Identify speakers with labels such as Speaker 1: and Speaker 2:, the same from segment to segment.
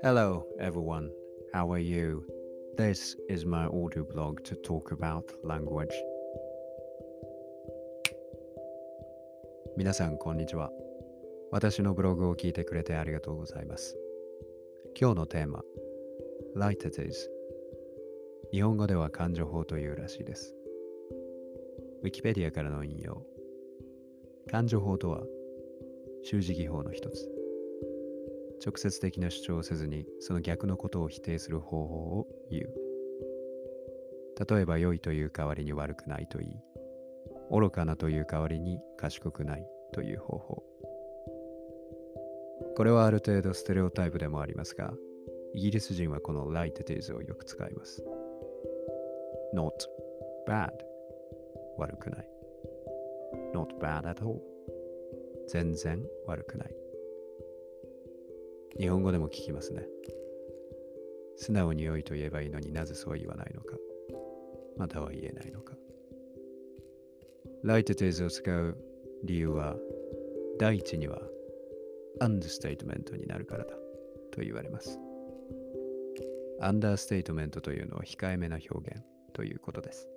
Speaker 1: Hello, everyone. How are you? This is my audio blog to talk about language. 皆さん、こんにちは。私のブログを聞いてくれてありがとうございます。今日のテーマ、Light it is。日本語では感情法というらしいです。ウィキペディアからの引用。感情法とは、習字技法の一つ。直接的な主張をせずにその逆のことを否定する方法を言う。例えば良いという代わりに悪くないと言い、愚かなという代わりに賢くないという方法。これはある程度ステレオタイプでもありますが、イギリス人はこの light it is をよく使います。not bad 悪くない。not bad at all 全然悪くない。日本語でも聞きますね。素直に良いと言えばいいのになぜそう言わないのか。または言えないのか。ライトテーズを使う理由は、第一には、アンダーステートメントになるからだと言われます。アンダーステートメントというのは控えめな表現ということです。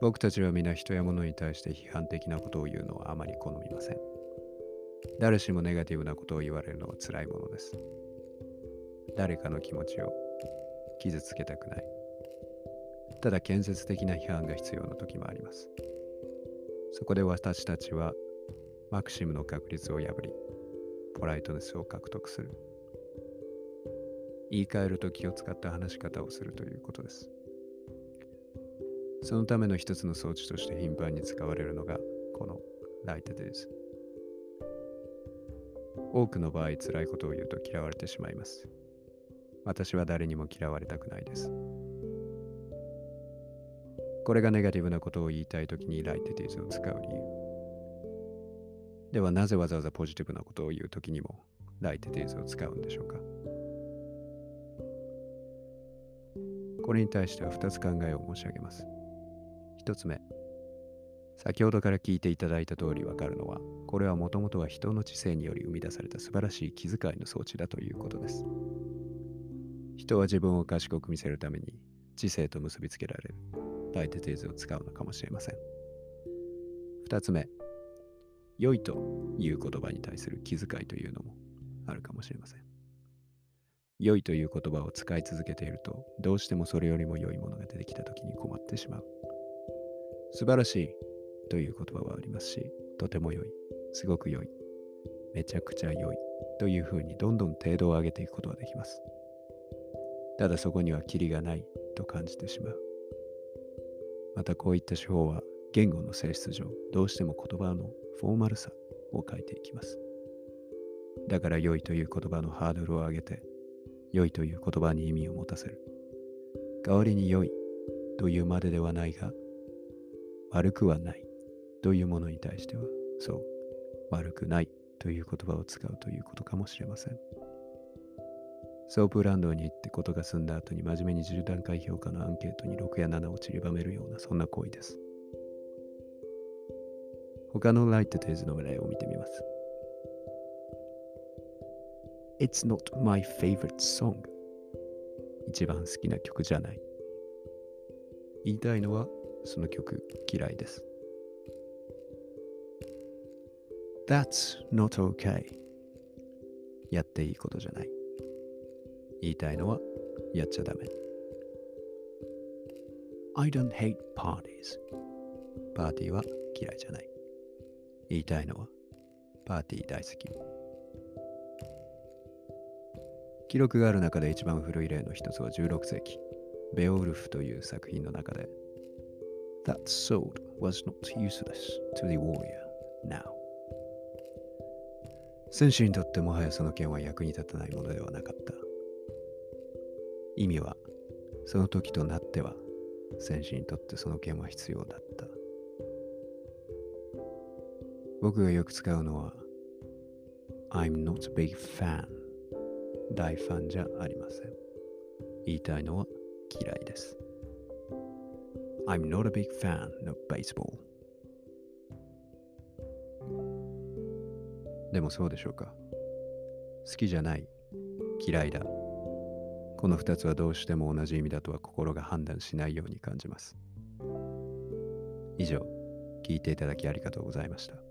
Speaker 1: 僕たちは皆人や物に対して批判的なことを言うのはあまり好みません。誰しもネガティブなことを言われるのは辛いものです。誰かの気持ちを傷つけたくない。ただ建設的な批判が必要な時もあります。そこで私たちはマクシムの確率を破り、ポライトネスを獲得する。言い換えると気を使った話し方をするということです。そのための一つの装置として頻繁に使われるのがこのライトです。多くの場合辛いことを言うと嫌われてしまいます。私は誰にも嫌われたくないです。これがネガティブなことを言いたいときにライテティズを使う理由。ではなぜわざわざポジティブなことを言うときにもライテティズを使うんでしょうかこれに対しては2つ考えを申し上げます。1つ目。先ほどから聞いていただいた通りわかるのは、これはもともとは人の知性により生み出された素晴らしい気遣いの装置だということです。人は自分を賢く見せるために知性と結びつけられるライテテーズを使うのかもしれません。二つ目、良いという言葉に対する気遣いというのもあるかもしれません。良いという言葉を使い続けていると、どうしてもそれよりも良いものが出てきた時に困ってしまう。素晴らしいという言葉はありますし、とても良い、すごく良い、めちゃくちゃ良いというふうにどんどん程度を上げていくことができます。ただそこにはキリがないと感じてしまう。またこういった手法は言語の性質上、どうしても言葉のフォーマルさを変えていきます。だから良いという言葉のハードルを上げて、良いという言葉に意味を持たせる。代わりに良いというまでではないが、悪くはないというものに対しては、そう、悪くないという言葉を使うということかもしれません。ソープランドに行ってことが済んだ後に真面目に10段階評価のアンケートに6や7を散りばめるようなそんな行為です。他のライトテーズの例を見てみます。It's not my favorite song 一番好きな曲じゃない。言いたいのはその曲嫌いです。That's not okay. やっていいことじゃない。言いたいのはやっちゃダメ。I don't hate parties. パーティーは嫌いじゃない。言いたいのはパーティー大好き。記録がある中で一番古い例の一つは16世紀、ベオウルフという作品の中で That sword was not useless to the warrior now. 戦士にとってもはやその剣は役に立たないものではなかった。意味は、その時となっては、戦士にとってその剣は必要だった。僕がよく使うのは、I'm not a big fan 大ファンじゃありません。言いたいのは嫌いです。I'm not a big fan of baseball でもそうでしょうか好きじゃない嫌いだ。この2つはどうしても同じ意味だとは心が判断しないように感じます。以上、聞いていただきありがとうございました。